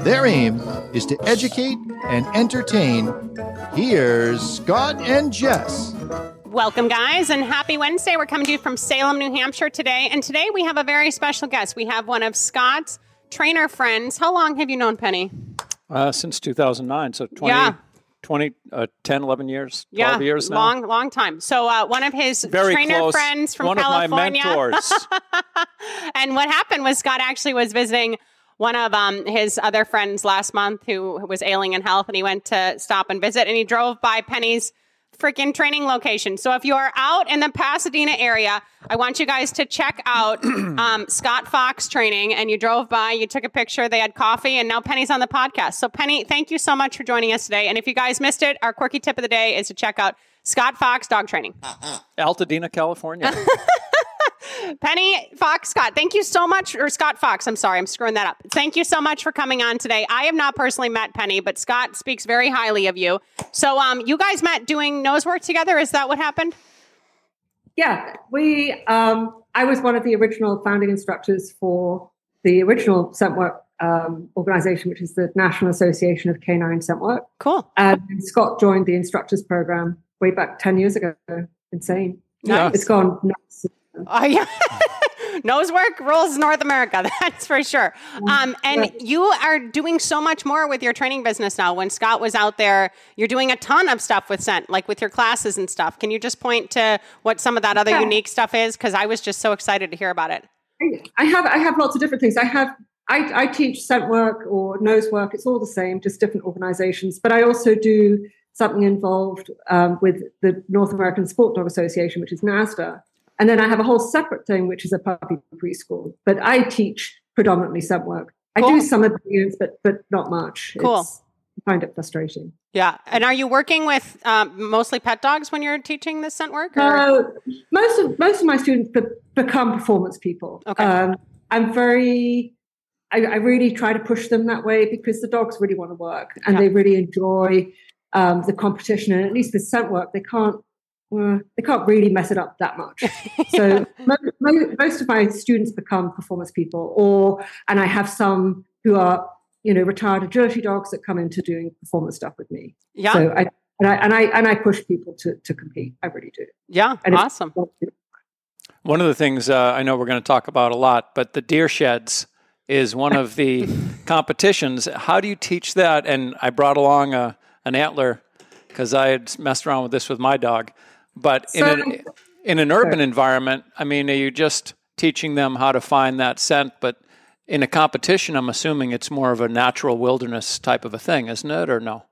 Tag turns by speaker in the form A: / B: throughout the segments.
A: Their aim is to educate and entertain. Here's Scott and Jess.
B: Welcome, guys, and happy Wednesday. We're coming to you from Salem, New Hampshire today. And today we have a very special guest. We have one of Scott's trainer friends. How long have you known Penny?
C: Uh, since 2009, so 20,
B: Yeah.
C: 20 uh, 10, 11 years, 12
B: yeah,
C: years now.
B: long, long time. So uh, one of his
C: Very
B: trainer
C: close.
B: friends from
C: One
B: California.
C: of my mentors.
B: and what happened was Scott actually was visiting one of um, his other friends last month who was ailing in health, and he went to stop and visit, and he drove by Penny's freaking training location. So if you are out in the Pasadena area, I want you guys to check out um, Scott Fox Training. And you drove by, you took a picture, they had coffee, and now Penny's on the podcast. So Penny, thank you so much for joining us today. And if you guys missed it, our quirky tip of the day is to check out Scott Fox Dog Training.
C: Altadena, California.
B: Penny Fox Scott, thank you so much. Or Scott Fox, I'm sorry, I'm screwing that up. Thank you so much for coming on today. I have not personally met Penny, but Scott speaks very highly of you. So, um, you guys met doing nose work together. Is that what happened?
D: Yeah, we. Um, I was one of the original founding instructors for the original scent work um, organization, which is the National Association of Canine Scent Work.
B: Cool.
D: And Scott joined the instructors program way back ten years ago. Insane.
C: Yeah.
D: It's gone nuts.
B: Oh yeah. Nose work rules North America, that's for sure. Um, and you are doing so much more with your training business now. When Scott was out there, you're doing a ton of stuff with scent, like with your classes and stuff. Can you just point to what some of that other
D: Yeah.
B: unique stuff is? Because I was just so excited to hear about it.
D: I have I have lots of different things. I have I, I teach scent work or nose work. It's all the same, just different organizations. But I also do something involved um, with the North American Sport Dog Association, which is NASDA. And then I have a whole separate thing, which is a puppy preschool. But I teach predominantly scent work. I do some obedience, but but not much.
B: Cool.
D: It's- I find it frustrating.
B: Yeah. And are you working with um, mostly pet dogs when you're teaching this scent work? or-
D: Uh, most of most of my students be- become performance people.
B: Okay.
D: Um, I'm very, I, I really try to push them that way because the dogs really want to work and
B: Yeah.
D: they really enjoy um, the competition. And at least with scent work, they can't. Uh, they can't really mess it up that much. So mo- mo- most of my students become performance people, or and I have some who are you know retired agility dogs that come into doing performance stuff with me.
B: yeah.
D: So I and I and I and I push people to to compete. I really do.
B: yeah.
D: and
B: Awesome.
C: One of the things uh, I know we're going to talk about a lot, but the deer sheds is one of the competitions. How do you teach that? And I brought along a, an antler because I had messed around with this with my dog. But in, an, in an urban environment, I mean, are you just teaching them how to find that scent? But in a competition, I'm assuming it's more of a natural wilderness type of a thing, isn't it? Or no?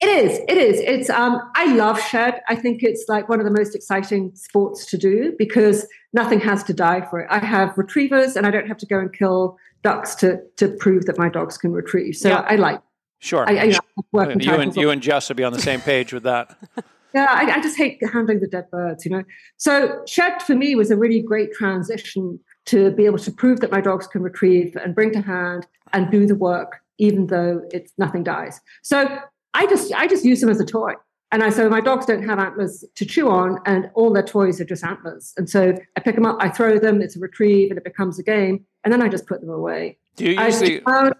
D: It is. It is. It's. Um. I love shed. I think it's like one of the most exciting sports to do because nothing has to die for it. I have retrievers, and I don't have to go and kill ducks to to prove that my dogs can retrieve. So
B: Yeah.
D: I like.
C: Sure.
D: I, I you know,
C: you and you and Jess will be on the same page with that.
D: Yeah, I, I just hate handling the dead birds, you know. So shed for me was a really great transition to be able to prove that my dogs can retrieve and bring to hand and do the work, even though it's nothing dies. So I just I just use them as a toy. And I so my dogs don't have antlers to chew on, and all their toys are just antlers. And so I pick them up, I throw them, it's a retrieve, and it becomes a game, and then I just put them away.
C: Do you
D: I
C: the?
D: found-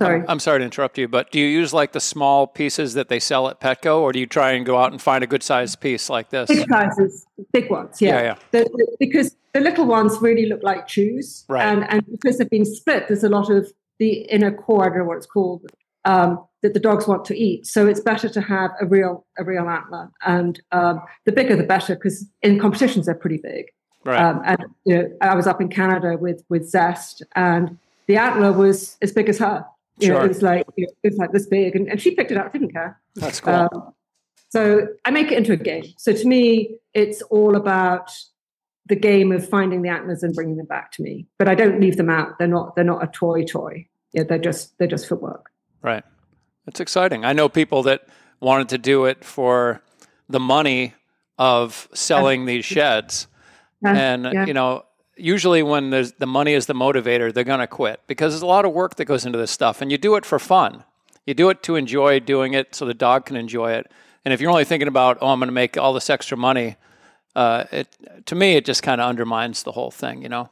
D: sorry.
C: I'm sorry to interrupt you, but do you use like the small pieces that they sell at Petco, or do you try and go out and find a good sized piece like this?
D: Big sizes, big ones, yeah.
C: Yeah, yeah.
D: The- the- because the little ones really look like chews,
C: Right.
D: and and because they've been split, there's a lot of the inner core. I don't know what it's called. Um, that the dogs want to eat, so it's better to have a real a real antler, and um, the bigger the better, because in competitions they're pretty big.
C: Right.
D: Um, and you know, I was up in Canada with with Zest, and the antler was as big as her. You know, it was like you know, it was like this big, and, and she picked it up, didn't care.
C: That's cool.
D: Um, so I make it into a game. So to me, it's all about the game of finding the antlers and bringing them back to me. But I don't leave them out. They're not. They're not a toy toy. Yeah, they're just they're just for work.
C: right. It's exciting. I know people that wanted to do it for the money of selling these sheds. and,
D: yeah.
C: you know, usually when there's the money is the motivator, they're going to quit because there's a lot of work that goes into this stuff and you do it for fun. You do it to enjoy doing it so the dog can enjoy it. And if you're only thinking about, oh, I'm going to make all this extra money, uh, it, to me, it just kind of undermines the whole thing, you know?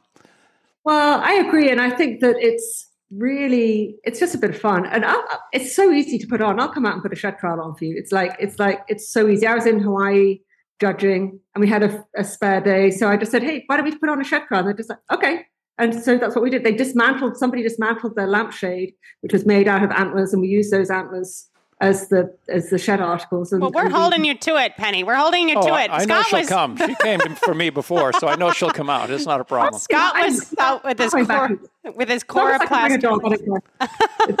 D: Well, I agree. And I think that it's really, it's just a bit of fun. And I'll, it's so easy to put on. I'll come out and put a shed trial on for you. It's like, it's like, it's so easy. I was in Hawaii judging and we had a, a spare day. So I just said, hey, why don't we put on a shed trial? And they're just like, okay. And so that's what we did. They dismantled, somebody dismantled their lampshade, which was made out of antlers, and we used those antlers as the as the shed articles. And,
B: well, we're
D: and
B: holding you to it, Penny. We're holding you
C: oh,
B: to it.
C: I, I know she'll come. She came for me before, so I know she'll come out. It's not a problem.
B: Scott was out with his core, with his coroplast.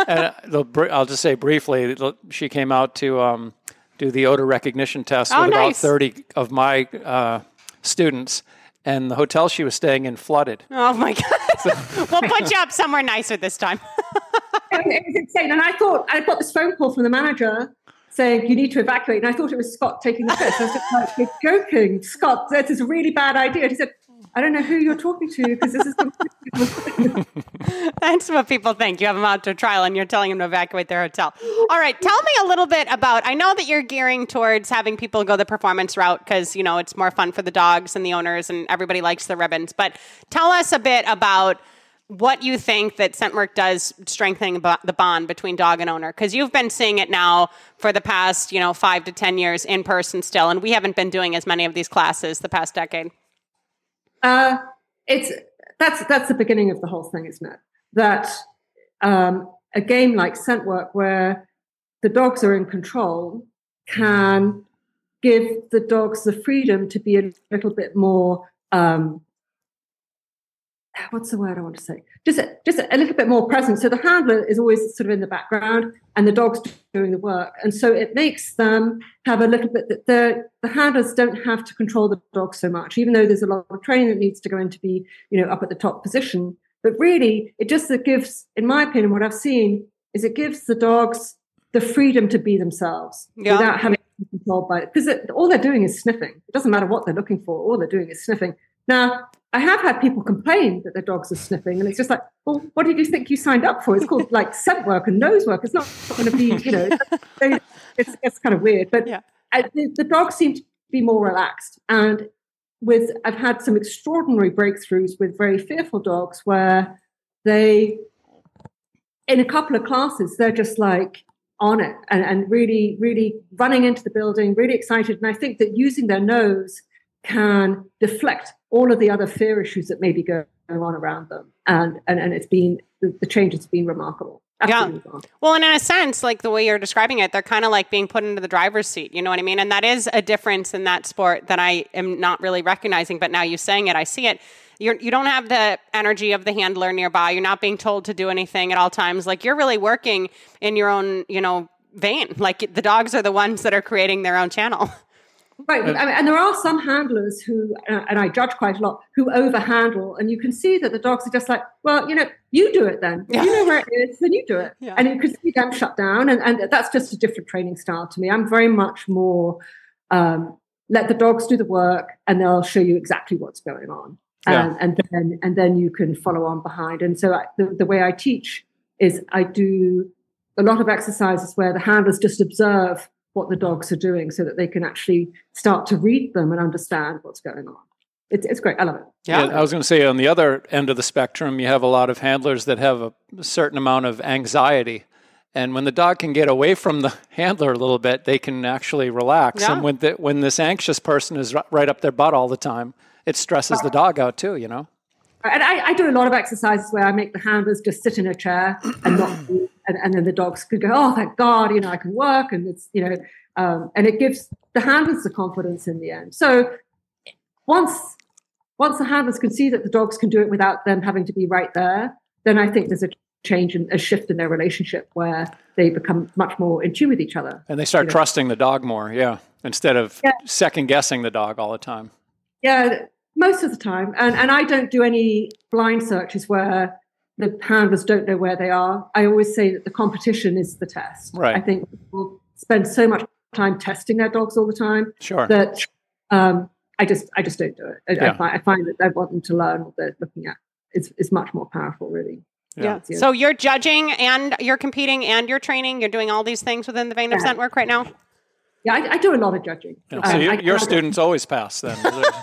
C: and uh, I'll just say briefly, she came out to um, do the odor recognition test
B: oh,
C: with
B: nice.
C: about thirty of my uh, students and the hotel she was staying in flooded.
B: Oh my god! we'll put you up somewhere nicer this time.
D: it was insane, and I thought I got this phone call from the manager saying you need to evacuate, and I thought it was Scott taking the piss. I was like, "You're joking, Scott? This is a really bad idea." And he said, "I don't know who you're talking to because this is."
B: That's what people think. You have them out to trial, and you're telling them to evacuate their hotel. All right, tell me a little bit about. I know that you're gearing towards having people go the performance route because you know it's more fun for the dogs and the owners, and everybody likes the ribbons. But tell us a bit about what you think that Scentwork does strengthening the bond between dog and owner because you've been seeing it now for the past you know five to ten years in person still and we haven't been doing as many of these classes the past decade
D: uh, it's that's that's the beginning of the whole thing isn't it? That um, a game like Scentwork where the dogs are in control can give the dogs the freedom to be a little bit more um, what's the word I want to say? Just a, just a little bit more present. So the handler is always sort of in the background, and the dog's doing the work, and so it makes them have a little bit. that The the handlers don't have to control the dog so much, even though there's a lot of training that needs to go in to be you know up at the top position. But really, it just it gives, in my opinion, what I've seen is it gives the dogs the freedom to be themselves
B: yeah.
D: without having to be controlled by it. Because all they're doing is sniffing. It doesn't matter what they're looking for. All they're doing is sniffing. Now, I have had people complain that their dogs are sniffing, and it's just like, well, what did you think you signed up for? It's called like scent work and nose work. It's not going to be, you know, it's, it's kind of weird. But
B: yeah.
D: I, the, the dogs seem to be more relaxed. And with, I've had some extraordinary breakthroughs with very fearful dogs where they, in a couple of classes, they're just like on it and, and really, really running into the building, really excited. And I think that using their nose can deflect all of the other fear issues that may be going on around them. And and, and it's been the, the change has been remarkable.
B: Absolutely yeah. Well, and in a sense, like the way you're describing it, they're kind of like being put into the driver's seat. You know what I mean? And that is a difference in that sport that I am not really recognizing. But now you saying it, I see it. You're, you don't have the energy of the handler nearby. You're not being told to do anything at all times. Like you're really working in your own, you know, vein. Like the dogs are the ones that are creating their own channel.
D: Right, I mean, and there are some handlers who, uh, and I judge quite a lot, who overhandle, and you can see that the dogs are just like, well, you know, you do it then. Yeah. You know where it is, then you do it, yeah. and you can see them shut down, and, and that's just a different training style to me. I'm very much more um, let the dogs do the work, and they'll show you exactly what's going on, yeah. and, and then and then you can follow on behind. And so I, the, the way I teach is I do a lot of exercises where the handlers just observe what the dogs are doing so that they can actually start to read them and understand what's going on. It's, it's great. I love it.
C: Yeah. yeah. I was going to say on the other end of the spectrum, you have a lot of handlers that have a certain amount of anxiety. And when the dog can get away from the handler a little bit, they can actually relax.
B: Yeah.
C: And when, the, when this anxious person is right up their butt all the time, it stresses the dog out too, you know?
D: And I, I, do a lot of exercises where I make the handlers just sit in a chair and not move, and, and, then the dogs could go, oh, thank God, you know, I can work, and it's you know, um, and it gives the handlers the confidence in the end. So once once the handlers can see that the dogs can do it without them having to be right there, then I think there's a change and a shift in their relationship where they become much more in tune with each other.
C: And they start trusting know. the dog more, yeah, instead of yeah. second guessing the dog all the time.
D: Yeah, most of the time. And and I don't do any blind searches where the handlers don't know where they are. I always say that the competition is the test.
C: Right.
D: I think people spend so much time testing their dogs all the time
C: Sure.
D: that um, I just I just don't do it. I,
C: Yeah.
D: I, find, I find that I want them to learn what they're looking at. It's, it's much more powerful, really.
C: Yeah.
D: Yeah.
B: So you're judging and you're competing and you're training. You're doing all these things within the Vein of
D: Yeah.
B: Scent work right now.
D: Yeah, I, I do a lot of judging.
C: Yeah,
D: Um,
C: so you, your students always pass then.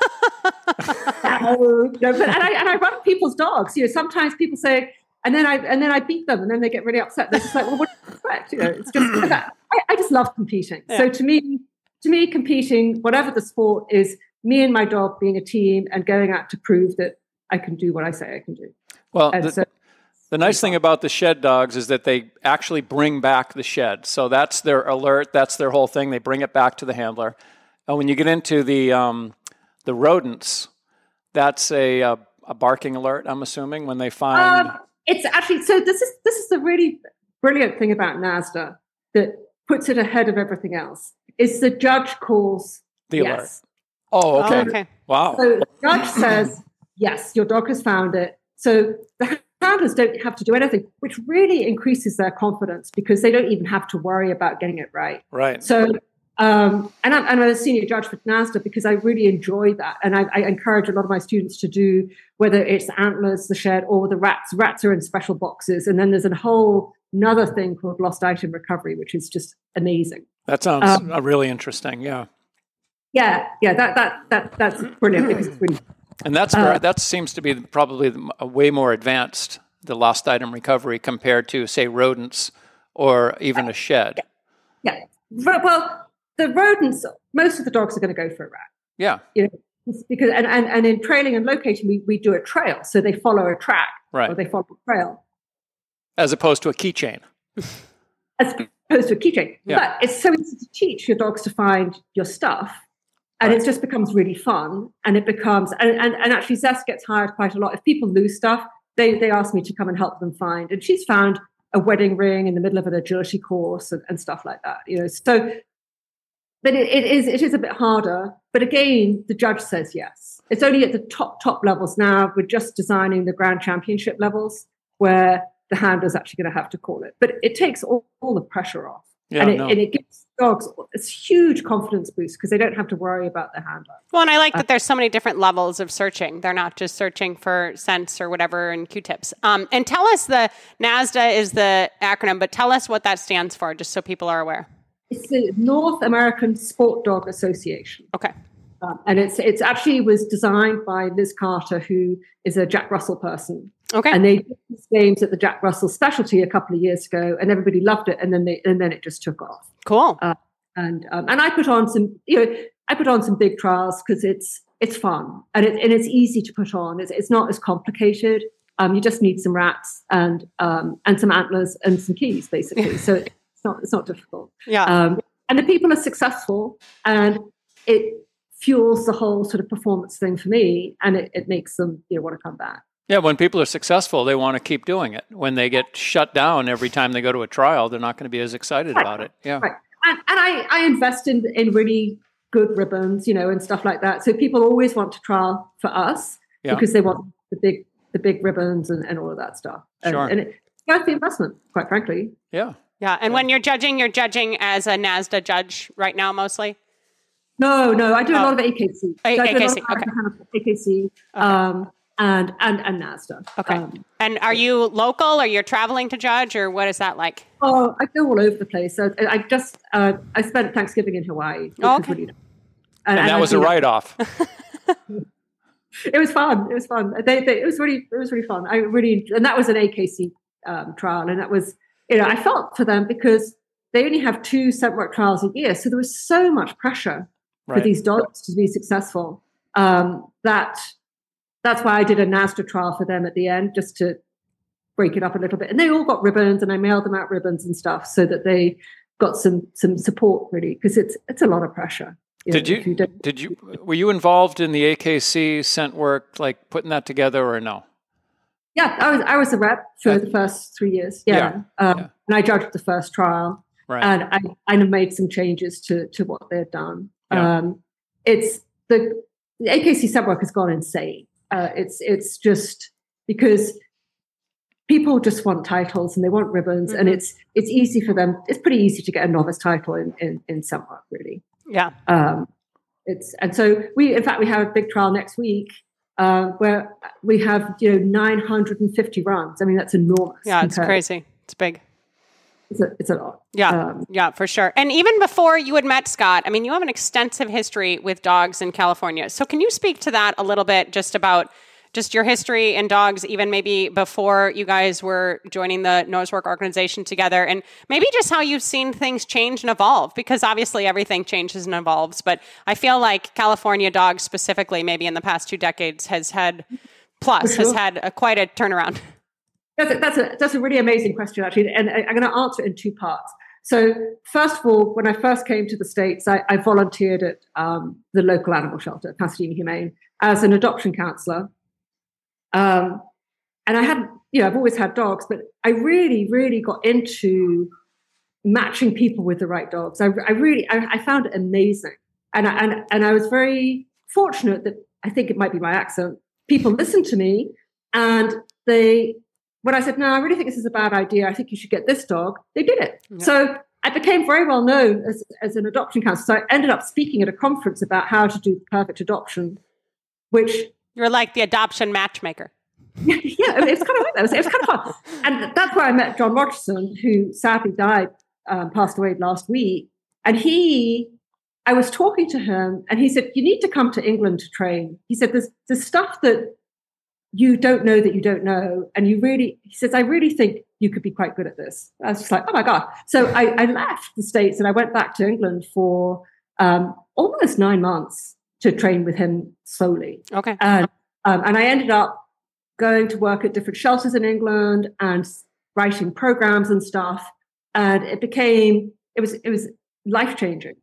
D: No, no, but, and, I, and I run people's dogs. You know, sometimes people say, and then I and then I beat them, and then they get really upset. They're just like, "Well, what do you expect?" You know, it's just I, I just love competing. So to me, to me, competing, whatever the sport, is me and my dog being a team and going out to prove that I can do what I say I can do.
C: well,
D: And
C: the,
D: so,
C: the nice thing about the shed dogs is that they actually bring back the shed. So that's their alert. That's their whole thing. They bring it back to the handler. And when you get into the um, the rodents, that's a, a a barking alert. I'm assuming when they find.
D: um, it's actually so. This is this is the really brilliant thing about NASDA that puts it ahead of everything else. Is the judge calls
C: The alert. oh, okay.
B: Oh, okay.
C: Wow.
D: So the judge says, yes, your dog has found it. So the handlers don't have to do anything, which really increases their confidence because they don't even have to worry about getting it right.
C: right.
D: So, um, and I'm, I'm a senior judge for NASDA because I really enjoy that. And I, I encourage a lot of my students to do, whether it's antlers, the shed, or the rats. Rats are in special boxes. And then there's a whole another thing called lost item recovery, which is just amazing.
C: That sounds
D: um,
C: uh, really interesting. Yeah.
D: Yeah, yeah, that that that that's brilliant because it's really
C: And that's
D: Uh,
C: that seems to be probably the way more advanced the lost item recovery compared to say rodents or even a shed.
D: Yeah. Ro- Well, the rodents, most of the dogs are going to go for a rat.
C: Yeah.
D: You know, because and, and, and in trailing and locating, we, we do a trail. So they follow a track or
C: Right.
D: they follow a trail
C: As opposed to a keychain.
D: as opposed to a keychain.
C: Yeah.
D: But it's so easy to teach your dogs to find your stuff. And
C: Right.
D: it just becomes really fun. And it becomes, and, and, and actually, Zest gets hired quite a lot. If people lose stuff, they, they ask me to come and help them find. And she's found a wedding ring in the middle of an agility course and, and stuff like that. You know, so but it, it is it is a bit harder. But again, the judge says yes. It's only at the top top levels now. We're just designing the grand championship levels where the handler's actually going to have to call it. But it takes all, all the pressure off,
C: Yeah.
D: and, it,
C: no.
D: and it gives dogs this huge confidence boost because they don't have to worry about the handler.
B: Well, and I
D: Uh,
B: like that there's so many different levels of searching. They're not just searching for scents or whatever and Q-tips. Um, and tell us the NASDA is the acronym, but tell us what that stands for, just so people are aware.
D: It's the North American Sport Dog Association.
B: Okay.
D: Um, and it's it's actually was designed by Liz Carter, who is a Jack Russell person.
B: Okay.
D: And they did these games at the Jack Russell Specialty a couple of years ago, and everybody loved it. And then they and then it just took off.
B: cool.
D: And um, and I put on some, you know, I put on some big trials because it's it's fun and it, and it's easy to put on. It's, it's not as complicated. Um, you just need some rats and um, and some antlers and some keys, basically. so it's not it's not difficult.
B: yeah.
D: Um, and the people are successful, and it fuels the whole sort of performance thing for me, and it, it makes them you know want to come back.
C: yeah, when people are successful, they want to keep doing it. When they get shut down every time they go to a trial, they're not going to be as excited about it. Yeah.
D: Right. And, and I, I invest in, in really good ribbons, you know, and stuff like that. So people always want to trial for us
C: Yeah.
D: because they want the big the big ribbons and, and all of that stuff. And,
C: Sure.
D: and it's worth the investment, quite frankly.
C: Yeah.
B: Yeah. And when you're judging, you're judging as a NASDA judge right now, mostly.
D: No, no, I do a
B: Oh.
D: lot of AKC.
B: A-
D: So a
B: AKC,
D: of
B: okay.
D: AKC um, and, and, and NASDA.
B: Okay.
D: Um,
B: And are you local or you're traveling to judge or what is that like?
D: Oh, I go all over the place. I, I just uh, I spent Thanksgiving in Hawaii.
B: Oh, okay.
D: really nice.
C: And, that
D: I
C: was a write off.
D: It was fun. It was fun. They, they, it was really it was really fun. I really and that was an AKC um, trial, and that was you know I felt for them because they only have two scent work trials a year, so there was so much pressure for these dogs to be successful. Um, that that's why I did a NASDA trial for them at the end, just to break it up a little bit. And they all got ribbons, and I mailed them out ribbons and stuff so that they got some some support really because it's it's a lot of pressure. know,
C: Did
D: if
C: you,
D: don't-
C: did you were you involved in the AKC scent work, like putting that together, or no?
D: Yeah, I was I was a rep for the first three years. Yeah,
C: yeah,
D: um,
C: yeah.
D: and I judged the first trial,
C: Right.
D: and I I made some changes to to what they'd done.
C: Yeah.
D: Um, it's the the AKC scent work has gone insane. Uh, it's it's just because people just want titles and they want ribbons, mm-hmm. and it's it's easy for them. It's pretty easy to get a novice title in in, in scent work, really.
B: Yeah.
D: Um, it's and so we, in fact, we have a big trial next week uh, where we have you know 950 runs. I mean, that's enormous.
B: Yeah, it's crazy. It's big.
D: It's a, it's a lot.
B: Yeah, um, yeah, for sure. And even before you had met Scott, I mean, you have an extensive history with dogs in California. So can you speak to that a little bit, just about just your history in dogs, even maybe before you guys were joining the Nosework organization together, and maybe just how you've seen things change and evolve, because obviously everything changes and evolves. But I feel like California dogs specifically, maybe in the past two decades, has had plus sure. has had a, quite a turnaround.
D: That's a, that's a that's a really amazing question, actually, and I'm going to answer it in two parts. So, first of all, when I first came to the States, I, I volunteered at um, the local animal shelter, Pasadena Humane, as an adoption counselor. Um, and I had, you know, I've always had dogs, but I really, really got into matching people with the right dogs. I, I really, I, I, found it amazing. And I, and, and I was very fortunate that I think it might be my accent. People listened to me and they, when I said, no, I really think this is a bad idea. I think you should get this dog. They did it. Yeah. So I became very well known as, as an adoption counselor. So I ended up speaking at a conference about how to do perfect adoption, which
B: you're like the adoption matchmaker.
D: yeah, it was kind of like that. It was, it was kind of fun. And that's where I met John Rogerson, who sadly died, um, passed away last week. And he, I was talking to him and he said, You need to come to England to train. He said, There's, there's stuff that you don't know that you don't know. And you really, he says, I really think you could be quite good at this. I was just like, Oh my God. So I, I left the States and I went back to England for um, almost nine months to train with him solely.
B: Okay.
D: And, um, and I ended up going to work at different shelters in England and writing programs and stuff. And it became, it was, it was life changing.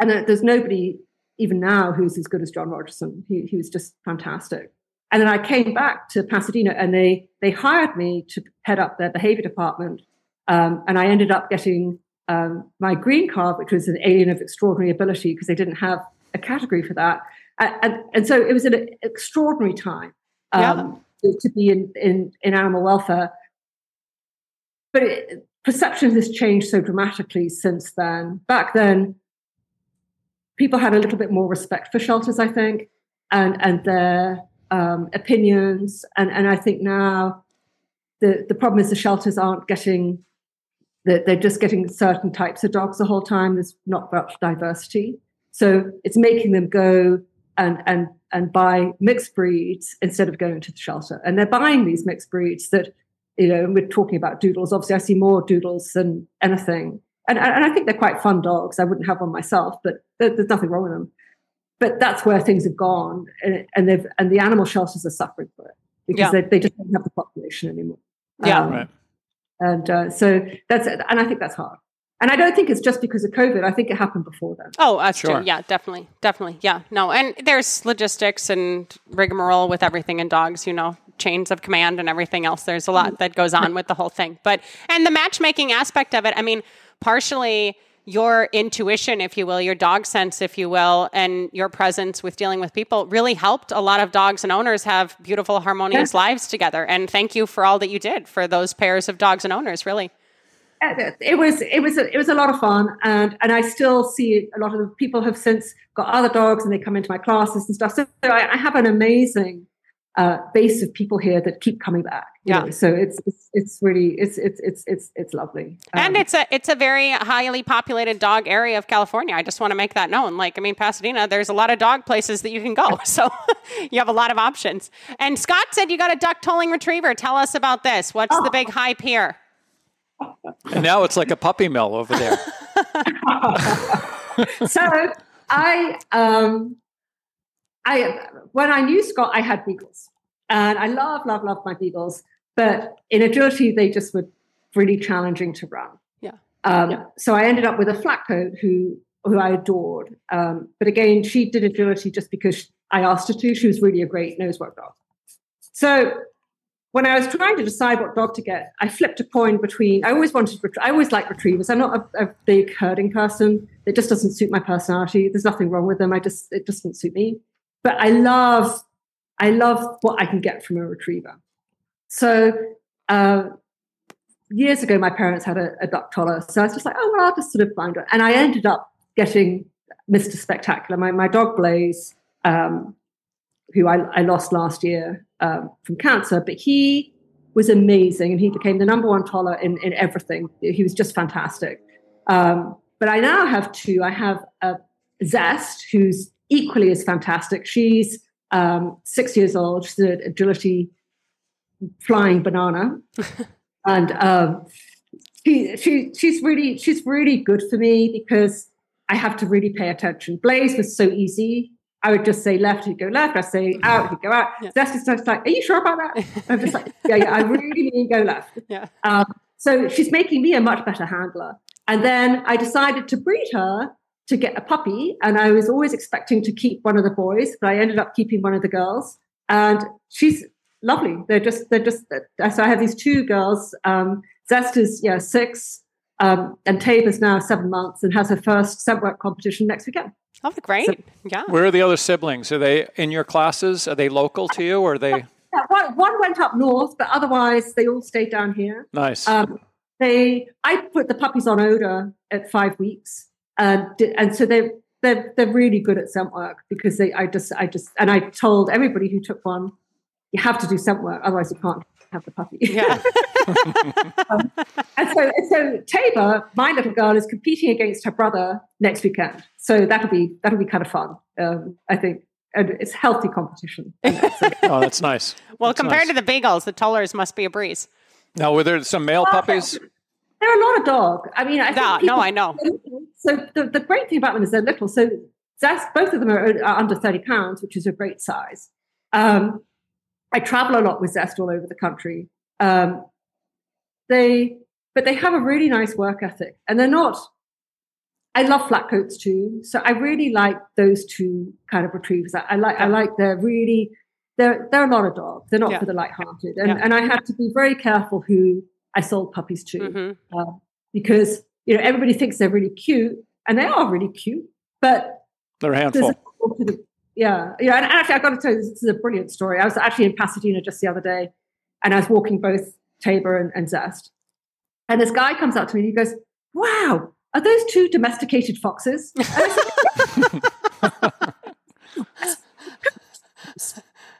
D: And there's nobody even now who's as good as John Rogerson. He, he was just fantastic. And then I came back to Pasadena and they, they hired me to head up their behavior department. Um, and I ended up getting um, my green card, which was an alien of extraordinary ability because they didn't have a category for that. And, and, and so it was an extraordinary time um, yeah. to, be in, in, in animal welfare. But it, perception has changed so dramatically since then. Back then, people had a little bit more respect for shelters, I think, and, and their um, opinions. And, and I think now the, the problem is the shelters aren't getting, that they're just getting certain types of dogs the whole time. There's not much diversity. So it's making them go and and and buy mixed breeds instead of going to the shelter. And they're buying these mixed breeds that, you know, we're talking about doodles. Obviously, I see more doodles than anything. And, and I think they're quite fun dogs. I wouldn't have one myself, but there's nothing wrong with them. But that's where things have gone, and, and they've and the animal shelters are suffering for it because yeah. they, they just don't have the population anymore.
B: Yeah, um, right.
D: And uh, so that's and I think that's hard. And I don't think it's just because of COVID. I think it happened before then.
B: Oh, that's sure. true. Yeah, definitely. Definitely. Yeah. No. And there's logistics and rigmarole with everything in dogs, you know, chains of command and everything else. There's a lot that goes on with the whole thing. But, and the matchmaking aspect of it, I mean, partially your intuition, if you will, your dog sense, if you will, and your presence with dealing with people really helped a lot of dogs and owners have beautiful, harmonious yeah. lives together. And thank you for all that you did for those pairs of dogs and owners, really
D: it was it was a, it was a lot of fun and and I still see a lot of people have since got other dogs and they come into my classes and stuff. So I, I have an amazing uh, base of people here that keep coming back yeah. know? so it's, it's it's really it's it's it's it's it's lovely.
B: Um, and it's a it's a very highly populated dog area of California. I just want to make that known. Like I mean Pasadena there's a lot of dog places that you can go so you have a lot of options. And Scott said you got a duck tolling retriever. Tell us about this. What's oh. the big hype here
C: and now it's like a puppy mill over there.
D: so I, um, I when I knew Scott, I had beagles, and I love, love, love my beagles. But in agility, they just were really challenging to run.
B: Yeah. Um, yeah.
D: So I ended up with a flat coat who who I adored. Um, but again, she did agility just because I asked her to. She was really a great nose work dog. So when I was trying to decide what dog to get, I flipped a coin between. I always wanted. I always like retrievers. I'm not a, a, big herding person. It just doesn't suit my personality. There's nothing wrong with them. I just it doesn't suit me. But I love, I love what I can get from a retriever. So uh, years ago, my parents had a, a, duck toller. So I was just like, oh, well, I'll just sort of find it. And I ended up getting Mr. Spectacular. My, my dog Blaze, um, who I, I, lost last year um, from cancer, but he was amazing and he became the number one toller in, in everything. He was just fantastic. Um, but I now have two. I have a Zest, who's equally as fantastic. She's um, six years old. She's an agility flying banana. and um, she, she, she's really she's really good for me because I have to really pay attention. Blaze was so easy. I would just say left, he'd go left. I say out, he'd go out. Yeah. Zest is just like, are you sure about that? I'm just like, yeah, yeah, I really mean go left.
B: Yeah.
D: Um, so she's making me a much better handler. And then I decided to breed her to get a puppy. And I was always expecting to keep one of the boys, but I ended up keeping one of the girls. And she's lovely. They're just, they're just, so I have these two girls. Um, Zest is, yeah, six. Um, and is now seven months and has her first scent work competition next weekend.
B: Oh, great. So, yeah.
C: Where are the other siblings? Are they in your classes? Are they local to you or are they?
D: Yeah, one, one went up north, but otherwise they all stayed down here.
C: Nice.
D: Um, they, I put the puppies on odor at five weeks and and so they they're they're really good at scent work because they I just I just and I told everybody who took one you have to do scent work otherwise you can't have the puppy.
B: Yeah.
D: um, and so so Tabor, my little girl, is competing against her brother next weekend. So that'll be that'll be kind of fun. Um, I think. And it's healthy competition.
C: oh, that's nice.
B: Well,
C: that's
B: compared
C: nice.
B: to the Beagles, the tollers must be a breeze.
C: Now, were there some male puppies?
D: They're a lot of dog. I mean, I
B: no,
D: people,
B: no, I know.
D: So the, the great thing about them is they're little. So that's both of them are, are under 30 pounds, which is a great size. Um, I travel a lot with Zest all over the country. Um, they, but they have a really nice work ethic, and they're not. I love flat coats too, so I really like those two kind of retrievers. I, I like, I like they're really, they're they're a lot of dogs. They're not
B: Yeah.
D: for the light-hearted, and
B: Yeah.
D: and I had to be very careful who I sold puppies to
B: Mhm.
D: uh, because you know everybody thinks they're really cute, and they are really cute, but
C: They're a handful.
D: a to the- yeah, yeah. And actually, I've got to tell you, this is a brilliant story. I was actually in Pasadena just the other day, and I was walking both Tabor and, and Zest, and this guy comes up to me and he goes, "Wow, are those two domesticated foxes?"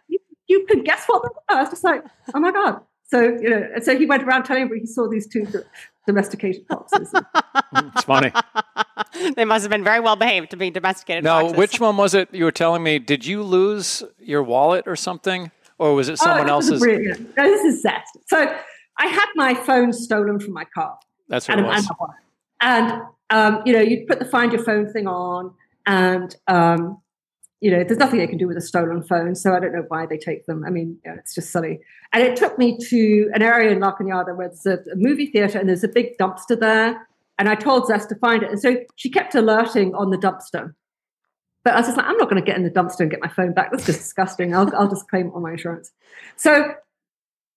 D: You, you can guess what they were. I was just like, "Oh my god!" So you know, so he went around telling everybody he saw these two domesticated foxes.
C: It's funny.
B: they must have been very well behaved to be domesticated.
C: Now,
B: foxes.
C: which one was it you were telling me? Did you lose your wallet or something? Or was it someone
D: oh, this is
C: else's?
D: Brilliant. No, this is Zest. So I had my phone stolen from my car.
C: That's what
D: and,
C: it was.
D: and, and um, you know, you put the find your phone thing on, and um, you know, there's nothing they can do with a stolen phone. So I don't know why they take them. I mean, you know, it's just silly. And it took me to an area in La Cañada where there's a, a movie theater and there's a big dumpster there. And I told Zest to find it, and so she kept alerting on the dumpster. But I was just like, I'm not going to get in the dumpster and get my phone back. That's just disgusting. I'll, I'll just claim on my insurance. So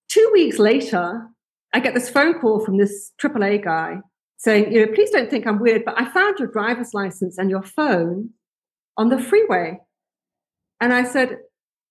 D: two weeks later, I get this phone call from this AAA guy saying, you know, please don't think I'm weird, but I found your driver's license and your phone on the freeway. And I said,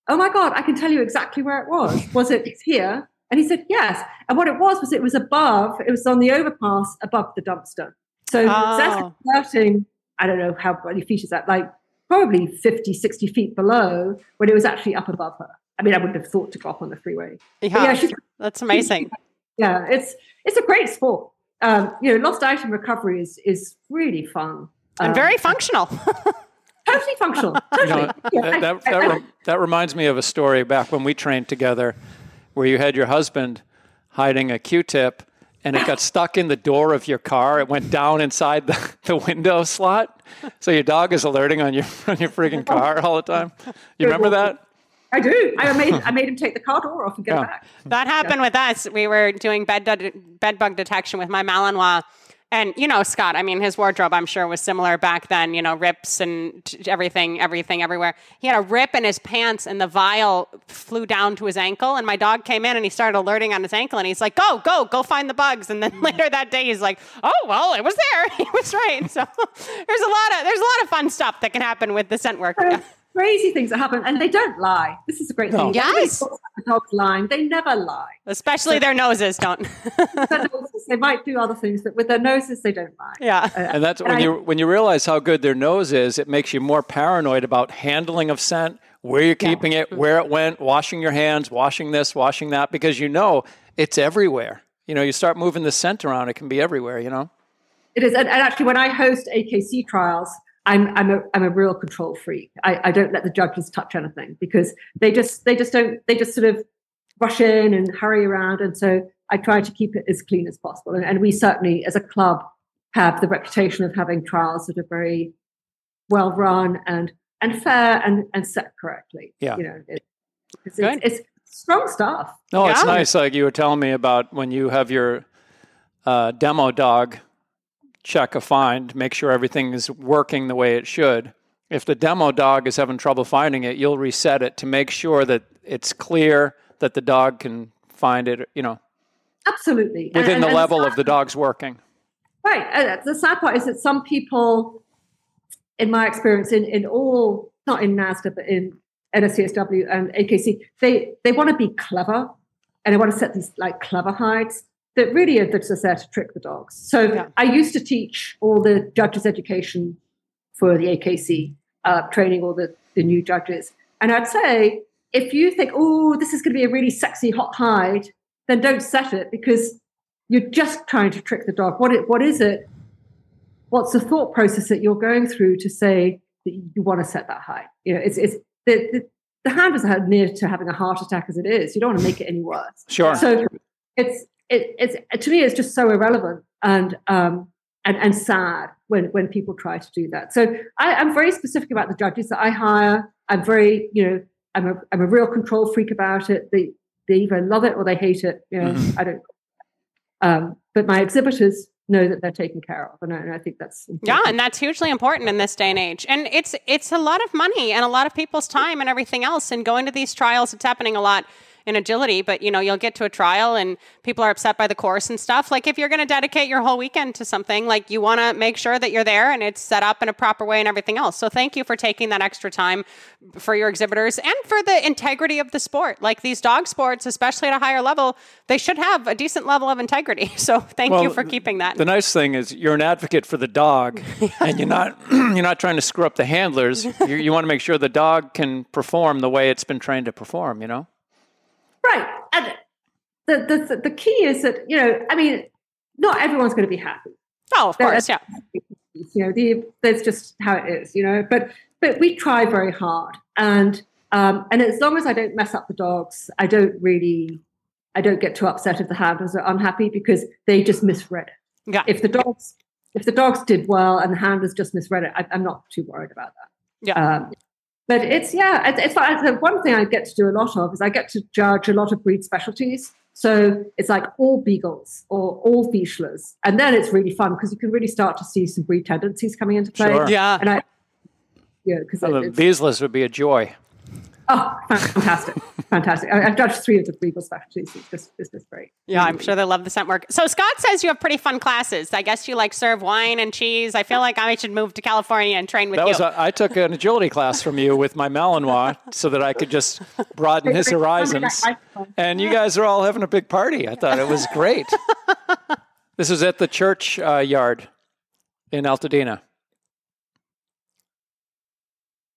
D: oh my God, I can tell you exactly where it was. Was it here? And he said, yes. And what it was, was it was above, it was on the overpass above the dumpster. So
B: Oh.
D: that's flirting, I don't know how many feet is that, like probably 50, 60 feet below when it was actually up above her. I mean, I wouldn't have thought to go up on the freeway.
B: Yeah,
D: yeah, she's
B: that's amazing.
D: yeah, it's it's a great sport. Um, you know, lost item recovery is is really fun
B: and
D: Um,
B: very functional.
D: totally functional.
C: You know,
D: Yeah,
C: that,
D: I-
C: that,
D: I-
C: that,
D: I-
C: rem- that reminds me of a story back when we trained together where you had your husband hiding a Q-tip and it got stuck in the door of your car. It went down inside the, the window slot. So your dog is alerting on your on your freaking car all the time. You remember that?
D: I do. I made I made him take the car door off and get
C: Yeah.
D: it back.
B: That happened with us. We were doing bed bed bug detection with my Malinois. And you know, Scott, I mean, his wardrobe, I'm sure, was similar back then. You know, rips and t- everything, everything, everywhere. He had a rip in his pants, and the vial flew down to his ankle. And my dog came in, and he started alerting on his ankle, and he's like, "Go, go, go, find the bugs." And then later that day, he's like, "Oh, well, it was there. he was right." So there's a lot of there's a lot of fun stuff that can happen with the scent work. Yeah.
D: crazy things that happen, and they don't lie. This is a great
C: No.
D: thing. Everybody
B: Yes.
D: talks about the dogs lying. They never lie.
B: Especially their noses don't.
D: Their noses, they might do other things, but with their noses, they don't lie.
B: yeah.
D: Uh,
C: And that's when
D: I-
C: you when you realize how good their nose is, it makes you more paranoid about handling of scent, where you're keeping it, where it went, washing your hands, washing this, washing that, because you know it's everywhere. You know, you start moving the scent around, it can be everywhere. You know.
D: It is, and, and actually, when I host AKC trials, I'm I'm a I'm a real control freak. I, I don't let the judges touch anything because they just they just don't they just sort of rush in and hurry around, and so I try to keep it as clean as possible. And, and we certainly, as a club, have the reputation of having trials that are very well run and and fair and and set correctly.
C: Yeah.
D: you know, it, it's, it's, it's strong stuff.
C: No, it's nice. Like you were telling me about when you have your uh, demo dog check a find, make sure everything is working the way it should. If the demo dog is having trouble finding it, you'll reset it to make sure that it's clear that the dog can find it. You know,
D: Absolutely,
C: within
D: And-
C: the
D: and
C: level
D: sad-
C: of the dog's working.
D: Right. The sad part is that some people, in my experience, in, in all, not in NASDA, but in NACSW and AKC, they, they want to be clever and they want to set these like clever hides that really are just there to trick the dogs. So
B: Yeah.
D: I used to teach all the judges' education for the AKC, uh, training all the, the new judges. And I'd say, if you think, oh, this is going to be a really sexy hot hide, then don't set it because you're just trying to trick the dog. What it, what is it? What's the thought process that you're going through to say that you want to set that high? You know, it's it's the the, the hand is near to having a heart attack as it is. You don't want to make it any worse.
C: Sure.
D: So it's it, it's to me it's just so irrelevant and um and and sad when when people try to do that. So I, I'm very specific about the judges that I hire. I'm very you know I'm a I'm a real control freak about it. They they either love it or they hate it. You know
C: Mhm.
D: I don't. Um, but my exhibitors know that they're taken care of, and I, and I think that's
B: Yeah, and that's hugely important in this day and age. And it's it's a lot of money and a lot of people's time and everything else. And going to these trials, it's happening a lot in agility. But you know, you'll get to a trial and people are upset by the course and stuff. Like if you're going to dedicate your whole weekend to something, like you want to make sure that you're there and it's set up in a proper way and everything else. So thank you for taking that extra time for your exhibitors and for the integrity of the sport. Like these dog sports, especially at a higher level, they should have a decent level of integrity. So thank you for keeping that.
C: The nice thing is you're an advocate for the dog, and you're not you're not trying to screw up the handlers. You, you want to make sure the dog can perform the way it's been trained to perform. You know.
D: Right. And the, the the key is that, you know, I mean, not everyone's going to be happy.
B: oh, of
D: There-
B: course, yeah.
D: You know, the that's just how it is, you know. But but we try very hard. And um and as long as I don't mess up the dogs, I don't really I don't get too upset if the handlers are unhappy because they just misread it.
B: Yeah.
D: If the dogs if the dogs did well and the handlers just misread it, I, I'm not too worried about that.
B: Yeah.
D: Um, but it's yeah, it's, it's like the one thing I get to do a lot of is I get to judge a lot of breed specialties. So it's like all beagles or all Fischlers, and then it's really fun because you can really start to see some breed tendencies coming into play.
C: Sure.
B: Yeah.
D: and I yeah, because
C: Well, the
D: it's,
C: would be a joy.
D: Oh, fantastic, fantastic. I, I've judged three of the beagle specialties. It's just it's just great.
B: Yeah, I'm sure they love the scent work. So Scott says you have pretty fun classes. I guess you like serve wine and cheese. I feel like I should move to California and train with
C: That
B: you.
C: was a, I took an agility class from you with my Malinois so that I could just broaden his horizons. And you guys are all having a big party. I thought it was great. This was at the church uh, yard in Altadena.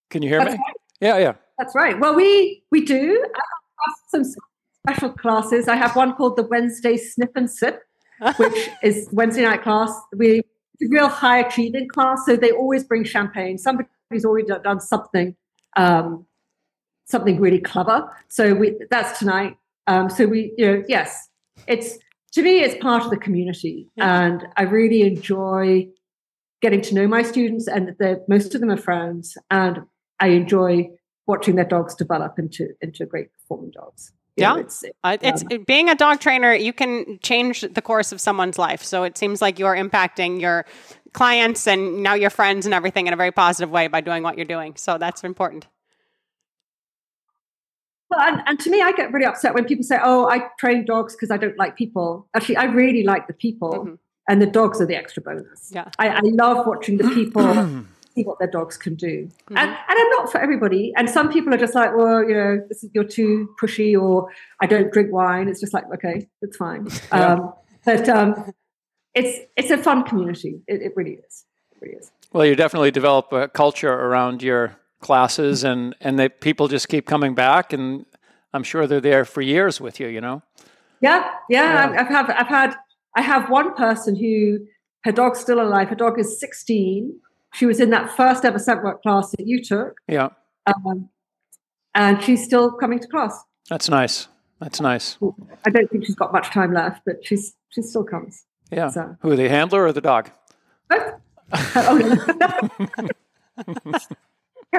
C: Can you hear
D: That's
C: me?
D: right.
C: Yeah, yeah.
D: That's right. Well, we we do I have some special classes. I have one called the Wednesday Snip and Sip, which is Wednesday night class. We it's a real high achieving class, so they always bring champagne. Somebody's already done- something, um, something really clever. So we that's tonight. Um, so we, you know, yes, it's to me, it's part of the community,
B: Yeah.
D: and I really enjoy getting to know my students, and they're- most of them are friends, and I enjoy watching their dogs develop into into great performing dogs. You know,
B: Yeah.
D: it's,
B: Uh, it's being a dog trainer. You can change the course of someone's life. So it seems like you're impacting your clients and now your friends and everything in a very positive way by doing what you're doing. So that's important.
D: well, and, and to me, I get really upset when people say, "Oh, I train dogs because I don't like people." Actually, I really like the people,
B: Mhm.
D: and the dogs are the extra bonus.
B: Yeah.
D: I, I love watching the people see what their dogs can do. And, and I'm not for everybody. And some people are just like, well, you know, this is, you're too pushy, or I don't drink wine. It's just like, okay, it's fine. Um, but um, it's it's a fun community. It, it really is. It really is.
C: Well, you definitely develop a culture around your classes, and and that people just keep coming back, and I'm sure they're there for years with you. You know.
D: Yeah, yeah. I've, I've had I've had I have one person who her dog's still alive. Her dog is 16. She was in that first ever scent work class that you took.
C: Yeah.
D: Um, and she's still coming to class.
C: That's nice. That's nice.
D: I don't think she's got much time left, but she's she still comes.
C: Yeah.
D: So.
C: Who, the handler or the dog?
D: Both. oh.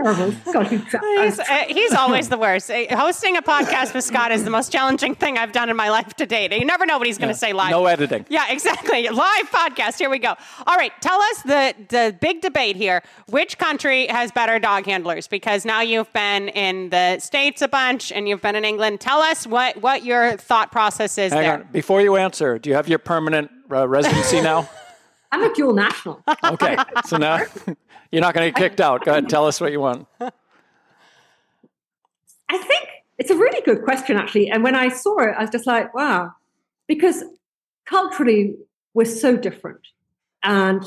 D: terrible. God, he's,
B: He's, uh, he's always the worst. Uh, Hosting a podcast with Scott is the most challenging thing I've done in my life to date. You never know what he's going to say live.
C: No editing.
B: Yeah, exactly. Live podcast. Here we go. All right, tell us the the big debate here. Which country has better dog handlers? Because now you've been in the states a bunch and you've been in England. Tell us what what your thought process is
C: Hang
B: there.
C: on. Before you answer, do you have your permanent uh, residency now?
D: I'm a dual national.
C: Okay. So now you're not going to get kicked out. Go ahead. And tell us what you want.
D: I think it's a really good question, actually. And when I saw it, I was just like, wow, because culturally we're so different, and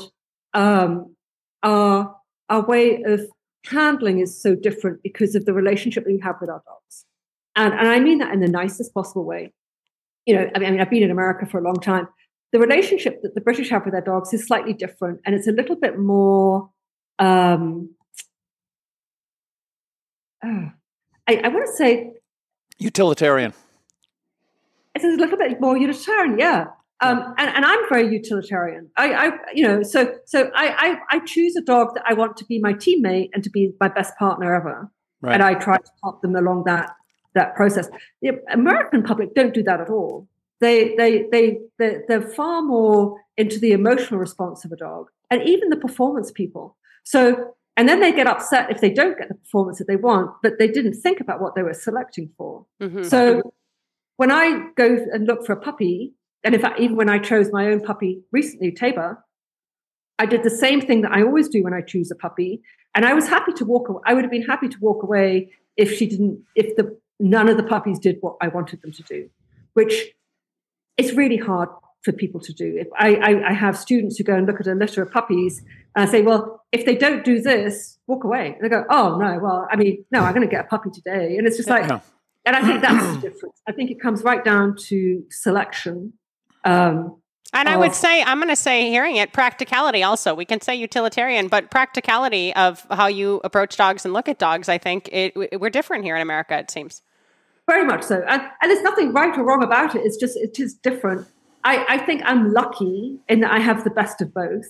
D: um, our our way of handling is so different because of the relationship that we have with our dogs. And and I mean that in the nicest possible way. You know, I mean, I've been in America for a long time. The relationship that the British have with their dogs is slightly different, and it's a little bit more. Um, uh, I, I want to say
C: Utilitarian.
D: it's a little bit more utilitarian, yeah. Um, and, and I'm very utilitarian. I, I, you know, so so I, I I choose a dog that I want to be my teammate and to be my best partner ever,
C: Right.
D: and I try to help them along that that process. The American public don't do that at all. They they they they they're far more into the emotional response of a dog, and even the performance people. So and then they get upset if they don't get the performance that they want, but they didn't think about what they were selecting for.
B: Mhm.
D: So when I go and look for a puppy, and in fact, even when I chose my own puppy recently, Tabor, I did the same thing that I always do when I choose a puppy. And I was happy to walk away. I would have been happy to walk away if she didn't, if the none of the puppies did what I wanted them to do, which it's really hard for people to do. If I, I, I have students who go and look at a litter of puppies and I say, well, if they don't do this, walk away. And they go, oh no, well, I mean, no, I'm going to get a puppy today. And it's just like,
C: Yeah.
D: and I think that's the difference. I think it comes right down to selection. Um,
B: And I would say, I'm going to say, hearing it, practicality also. We can say utilitarian, but practicality of how you approach dogs and look at dogs, I think it, we're different here in America, it seems.
D: very much so. And, and there's nothing right or wrong about it. It's just, it is different. I, I think I'm lucky in that I have the best of both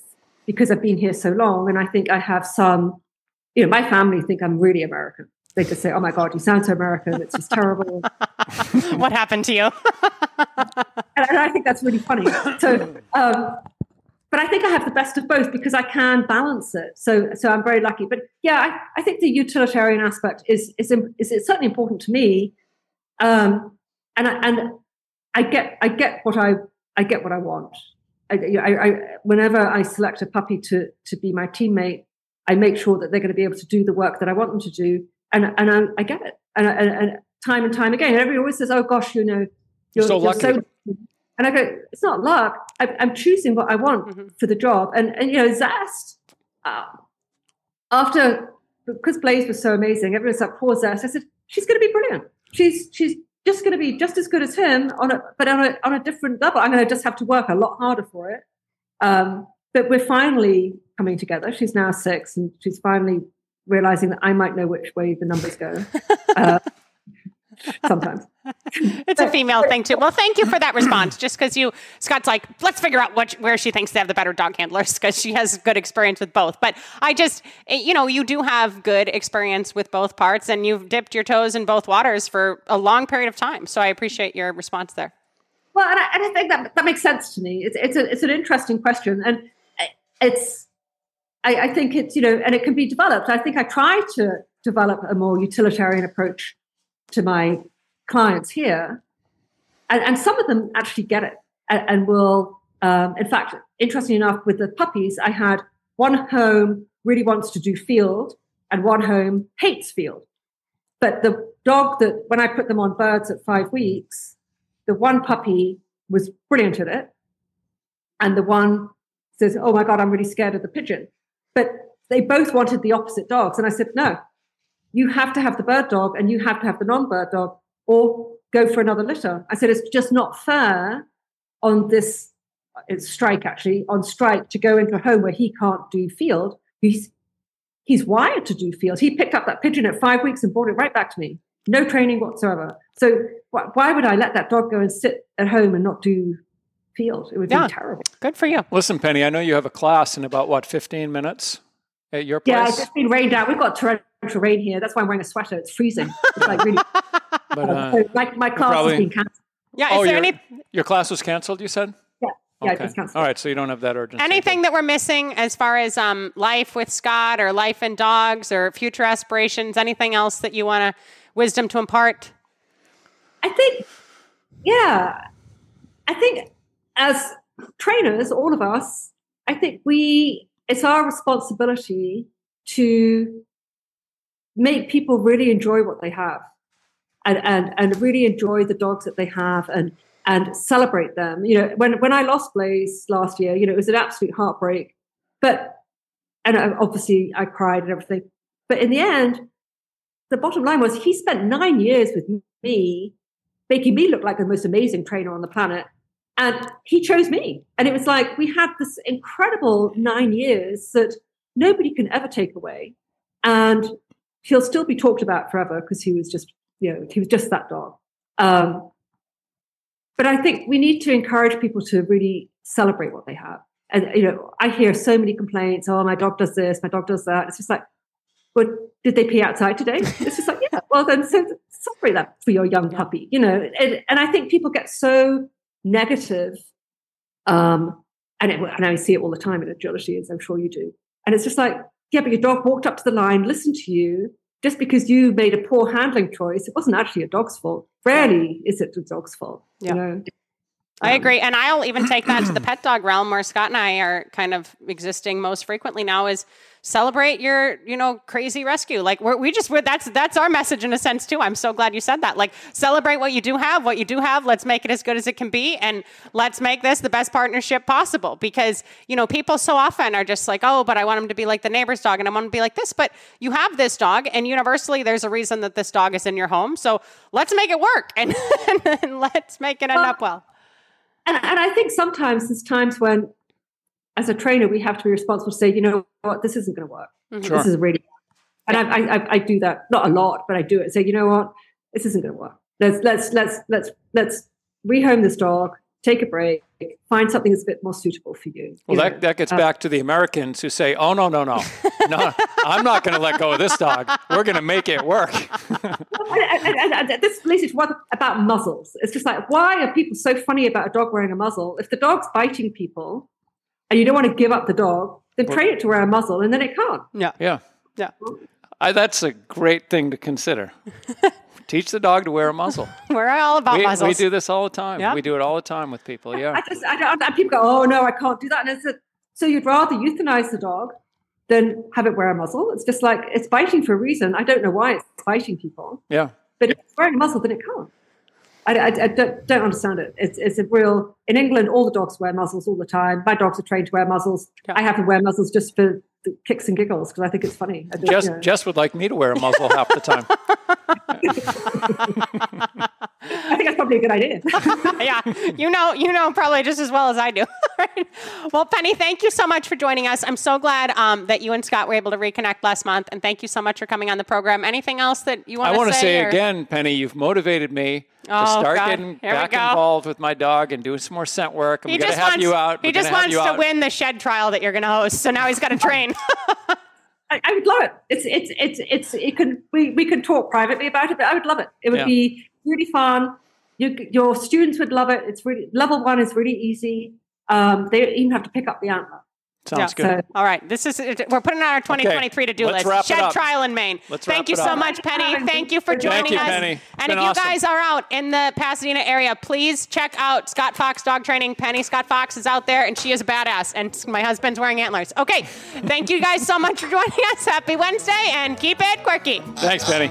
D: because I've been here so long. And I think I have some, you know, my family think I'm really American. They just say, oh my God, you sound so American. It's just terrible.
B: what happened to you?
D: and, and I think that's really funny. So, um, but I think I have the best of both because I can balance it. So, so I'm very lucky. But yeah, I, I think the utilitarian aspect is is, is, is certainly important to me. Um, and I, and I get I get what I I get what I want. I, I, I whenever I select a puppy to to be my teammate, I make sure that they're going to be able to do the work that I want them to do, and and I, I get it, and, and, and time and time again. Everybody always says, "Oh gosh, you know, you're,
C: So
D: you're
C: lucky.
D: so and I go, it's not luck. I, I'm choosing what I want
B: Mhm.
D: for the job. And, and you know, Zest, uh, after, because Blaze was so amazing, everyone's like, poor Zest. I said, she's going to be brilliant. She's, she's just going to be just as good as him on a, but on a, on a different level. I'm going to just have to work a lot harder for it. Um, but we're finally coming together. She's now six and she's finally realizing that I might know which way the numbers go. Uh, sometimes.
B: It's a female thing too. Well, thank you for that response. Just because you, Scott's like, let's figure out what, where she thinks they have the better dog handlers because she has good experience with both. But I just, eh, you know, you do have good experience with both parts, and you've dipped your toes in both waters for a long period of time. So I appreciate your response there.
D: Well, and I, and I think that that makes sense to me. It's it's a, it's an interesting question, and it's I, I think it's you know, and it can be developed. I think I try to develop a more utilitarian approach to my clients here, and, and some of them actually get it and, and will. Um, in fact, interestingly enough, with the puppies, I had one home really wants to do field and one home hates field. But the dog that, when I put them on birds at five weeks, the one puppy was brilliant at it. And the one says, Oh my God, I'm really scared of the pigeon. But they both wanted the opposite dogs. And I said, No, you have to have the bird dog and you have to have the non bird dog or go for another litter. I said, It's just not fair on this it's strike actually on strike to go into a home where he can't do field. He's he's wired to do field. He picked up that pigeon at five weeks and brought it right back to me. No training whatsoever. So wh- why would I let that dog go and sit at home and not do field? It would
B: Yeah.
D: be terrible.
B: Good for you.
C: Listen, Penny, I know you have a class in about what, 15 minutes at your place?
D: Yeah, it's just been rained out. We've got torrential rain here. That's why I'm wearing a sweater. It's freezing. It's like really.
C: but, uh,
D: so my, my class
C: probably-
D: has been cancelled.
B: Yeah.
C: oh,
B: Is there
C: your,
B: any
C: your class was canceled, you said?
D: Yeah, yeah,
C: okay.
D: it's cancelled.
C: All right, so you don't have that urgency.
B: anything that we're missing as far as um, life with Scott or life and dogs or future aspirations? Anything else that you want to wisdom to impart?
D: I think, yeah, I think as trainers, all of us, I think we, it's our responsibility to make people really enjoy what they have and, and, and really enjoy the dogs that they have and, and celebrate them. You know, when, when I lost Blaze last year, you know, it was an absolute heartbreak, but, and obviously I cried and everything. But in the end, the bottom line was he spent nine years with me, making me look like the most amazing trainer on the planet. And he chose me. And it was like we had this incredible nine years that nobody can ever take away. And he'll still be talked about forever because he was just, you know, he was just that dog. Um, but I think we need to encourage people to really celebrate what they have. And you know, I hear so many complaints. Oh, my dog does this, my dog does that. It's just like, but did they pee outside today? It's just like, yeah. Well, then so celebrate that for your young puppy. You know, and, and I think people get so negative, um, and it, and I see it all the time in agility, as I'm sure you do. And it's just like, yeah, but your dog walked up to the line, listened to you. Just because you made a poor handling choice, it wasn't actually a dog's fault. Rarely is it the dog's fault.
B: Yeah.
D: You know?
B: I agree. And I'll even take that to the pet dog realm where Scott and I are kind of existing most frequently now is celebrate your, you know, crazy rescue. Like we're, we just, we're, that's, that's our message in a sense too. I'm so glad you said that. Like celebrate what you do have, what you do have. Let's make it as good as it can be. And let's make this the best partnership possible because, you know, people so often are just like, oh, but I want him to be like the neighbor's dog and I want him to be like this. But you have this dog and universally there's a reason that this dog is in your home. So let's make it work and, and let's make it end up well.
D: And, and I think sometimes there's times when, as a trainer, we have to be responsible to say, you know what, this isn't going to work. Mm-hmm.
C: Sure.
D: This is really, and I, I, I- I do that not a lot, but I do it. Say, you know what, this isn't going to work. Let's let's let's let's let's rehome this dog, take a break, find something that's a bit more suitable for you.
C: Well,
D: you
C: that,
D: know.
C: that gets
D: Uh,
C: back to the Americans who say, oh, no, no, no. No, I'm not going to let go of this dog. We're going to make it work.
D: and, and- and- and this relates to what about muzzles. It's just like, why are people so funny about a dog wearing a muzzle? If the dog's biting people and you don't want to give up the dog, then train it to wear a muzzle and then it can't.
B: Yeah.
C: Yeah.
B: Yeah.
C: I, that's a great thing to consider. Teach the dog to wear a muzzle.
B: We're all about
C: We,
B: muzzles.
C: we do this all the time.
B: Yeah.
C: We do it all the time with people. Yeah.
D: I just, I don't, and people go, oh no, I can't do that. And it's a, so you'd rather euthanize the dog than have it wear a muzzle. It's just like, it's biting for a reason. I don't know why it's biting people,
C: Yeah.
D: but if it's wearing a muzzle, then it can't. I, I, I don't, don't understand it. It's, it's a real, in England, all the dogs wear muzzles all the time. My dogs are trained to wear muzzles.
B: Yeah.
D: I have to wear muzzles just for the kicks and giggles because I think it's funny. Just,
C: Jess,
D: you know.
C: Jess would like me to wear a muzzle half the time.
D: I think that's probably a good idea.
B: yeah, you know, you know, probably just as well as I do. Right. Well, Penny, thank you so much for joining us. I'm so glad um, that you and Scott were able to reconnect last month, and thank you so much for coming on the program. Anything else that you want to do?
C: I want to say
B: or-
C: again, Penny, you've motivated me
B: Oh,
C: to start
B: God.
C: getting
B: Here
C: back involved with my dog and doing some more scent work. I'm
B: He
C: going to
B: just
C: have
B: wants,
C: you out.
B: he
C: We're
B: just
C: gonna
B: wants to
C: out.
B: win the shed trial that you're going to host. So now he's got to train.
D: I, I would love it. It's it's it's it's it can we we can talk privately about it, but I would love it. It would
C: Yeah.
D: be really fun. You, your students would love it. It's really level one is really easy. Um, they don't even have to pick up the antler.
C: Sounds
B: Yeah.
C: good.
B: All right, this is we're putting on our 2023 to do
C: let's
B: list.
C: wrap it
B: Shed
C: up.
B: trial in Maine.
C: Let's
B: Thank
C: wrap
B: you
C: it
B: so
C: up.
B: much, Penny. Thank you for joining
D: Thank
B: joining
C: you,
B: us.
C: Penny. It's
B: And
C: been
B: if you guys are out in the Pasadena area, please check out Scott Fox Dog Training. Penny Scott Fox is out there, and she is a badass. And my husband's wearing antlers. Okay, thank you guys so much for joining us. Happy Wednesday, and keep it quirky.
C: Thanks, Penny.